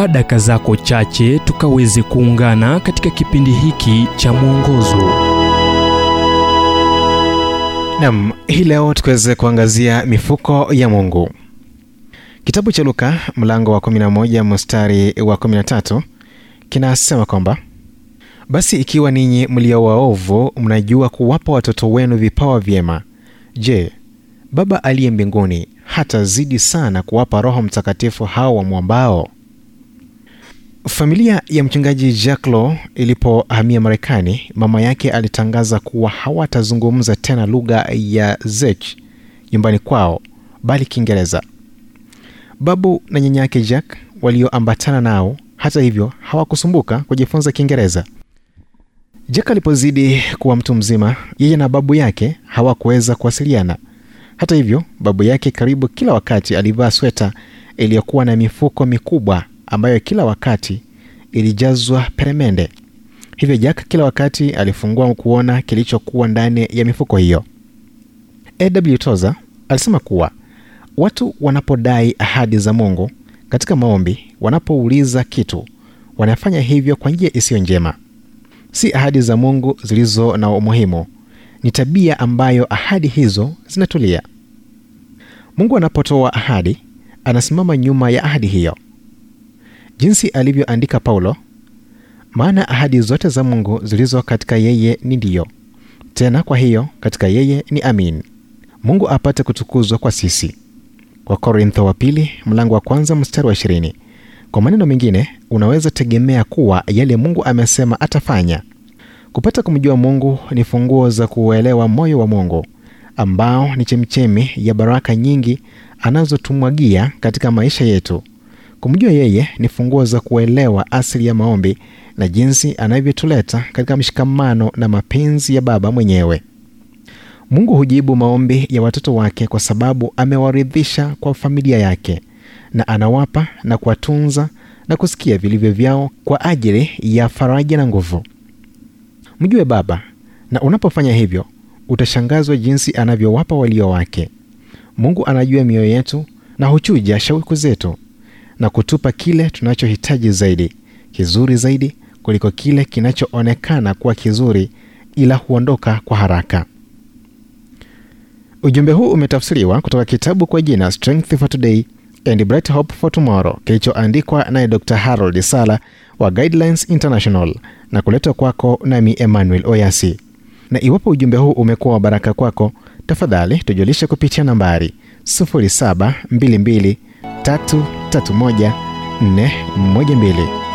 chukua daka zako chache tukaweze kuungana katika kipindi hiki cha mwongozo. Nam hii leo tukiweze kuangazia mifuko ya mungu. Kitabu cha luka mlango wa 11 mstari wa 13 kinasema kwamba basi ikiwa ninyi mlio waovu mnajua kuwapa watoto wenu vipawa vyema je baba aliye mbinguni hatazidi sana kuwapa roho mtakatifu hao wamwambao familia ya mchungaji jack law ilipohamia marekani mama yake alitangaza kuwa hawatazungumza tena lugha ya zech nyumbani kwao bali kiingereza. Babu na nyanya yake jack walioambatana nao hata hivyo hawakusumbuka kujifunza kiingereza. Jack alipozidi kuwa mtu mzima yeye na babu yake hawakuweza kuwasiliana. Hata hivyo babu yake karibu kila wakati alivaa sweta iliyokuwa na mifuko mikubwa ambayo kila wakati ilijazwa peremende. Hivyo jack kila wakati alifungua kuona kilichokuwa ndani ya mifuko hiyo. Aw toza alisema kuwa watu wanapodai ahadi za mungu katika maombi wanapouliza kitu wanafanya hivyo kwa njia isiyo njema. Si ahadi za mungu zilizo na umuhimu ni tabia ambayo ahadi hizo zinatulia. Mungu anapotoa ahadi anasimama nyuma ya ahadi hiyo jinsi alivyoandika paulo maana ahadi zote za mungu zilizo katika yeye ni ndiyo. Tena kwa hiyo katika yeye ni amin. Mungu apate kutukuzwa kwa sisi. Kwa korintho wa pili mlango wa kwanza mstari wa ishirini. Kwa maneno mengine unaweza tegemea kuwa yale mungu amesema atafanya. Kupata kumjua mungu ni funguo za kuuelewa moyo wa mungu ambao ni chemchemi ya baraka nyingi anazotumwagia katika maisha yetu kumjua yeye ni funguo za kuelewa asili ya maombi na jinsi anavyotuleta katika mshikamano na mapenzi ya baba mwenyewe. Mungu hujibu maombi ya watoto wake kwa sababu amewaridhisha kwa familia yake na anawapa na kuwatunza na kusikia vilivyo vyao kwa ajili ya faraja na nguvu. Mjue baba na unapofanya hivyo utashangazwa jinsi anavyowapa walio wake. Mungu anajua mioyo yetu na huchuja shauku zetu na kutupa kile tunachohitaji zaidi kizuri zaidi kuliko kile kinachoonekana kuwa kizuri ila huondoka kwa haraka. Ujumbe huu umetafsiriwa kutoka kitabu kwa jina strength for today and bright hope for tomorrow kilichoandikwa naye dr harold sala wa guidelines international na kuletwa kwako nami emmanuel oyasi. Na iwapo ujumbe huu umekuwa wa baraka kwako tafadhali tujulishe kupitia nambari 0722 331 412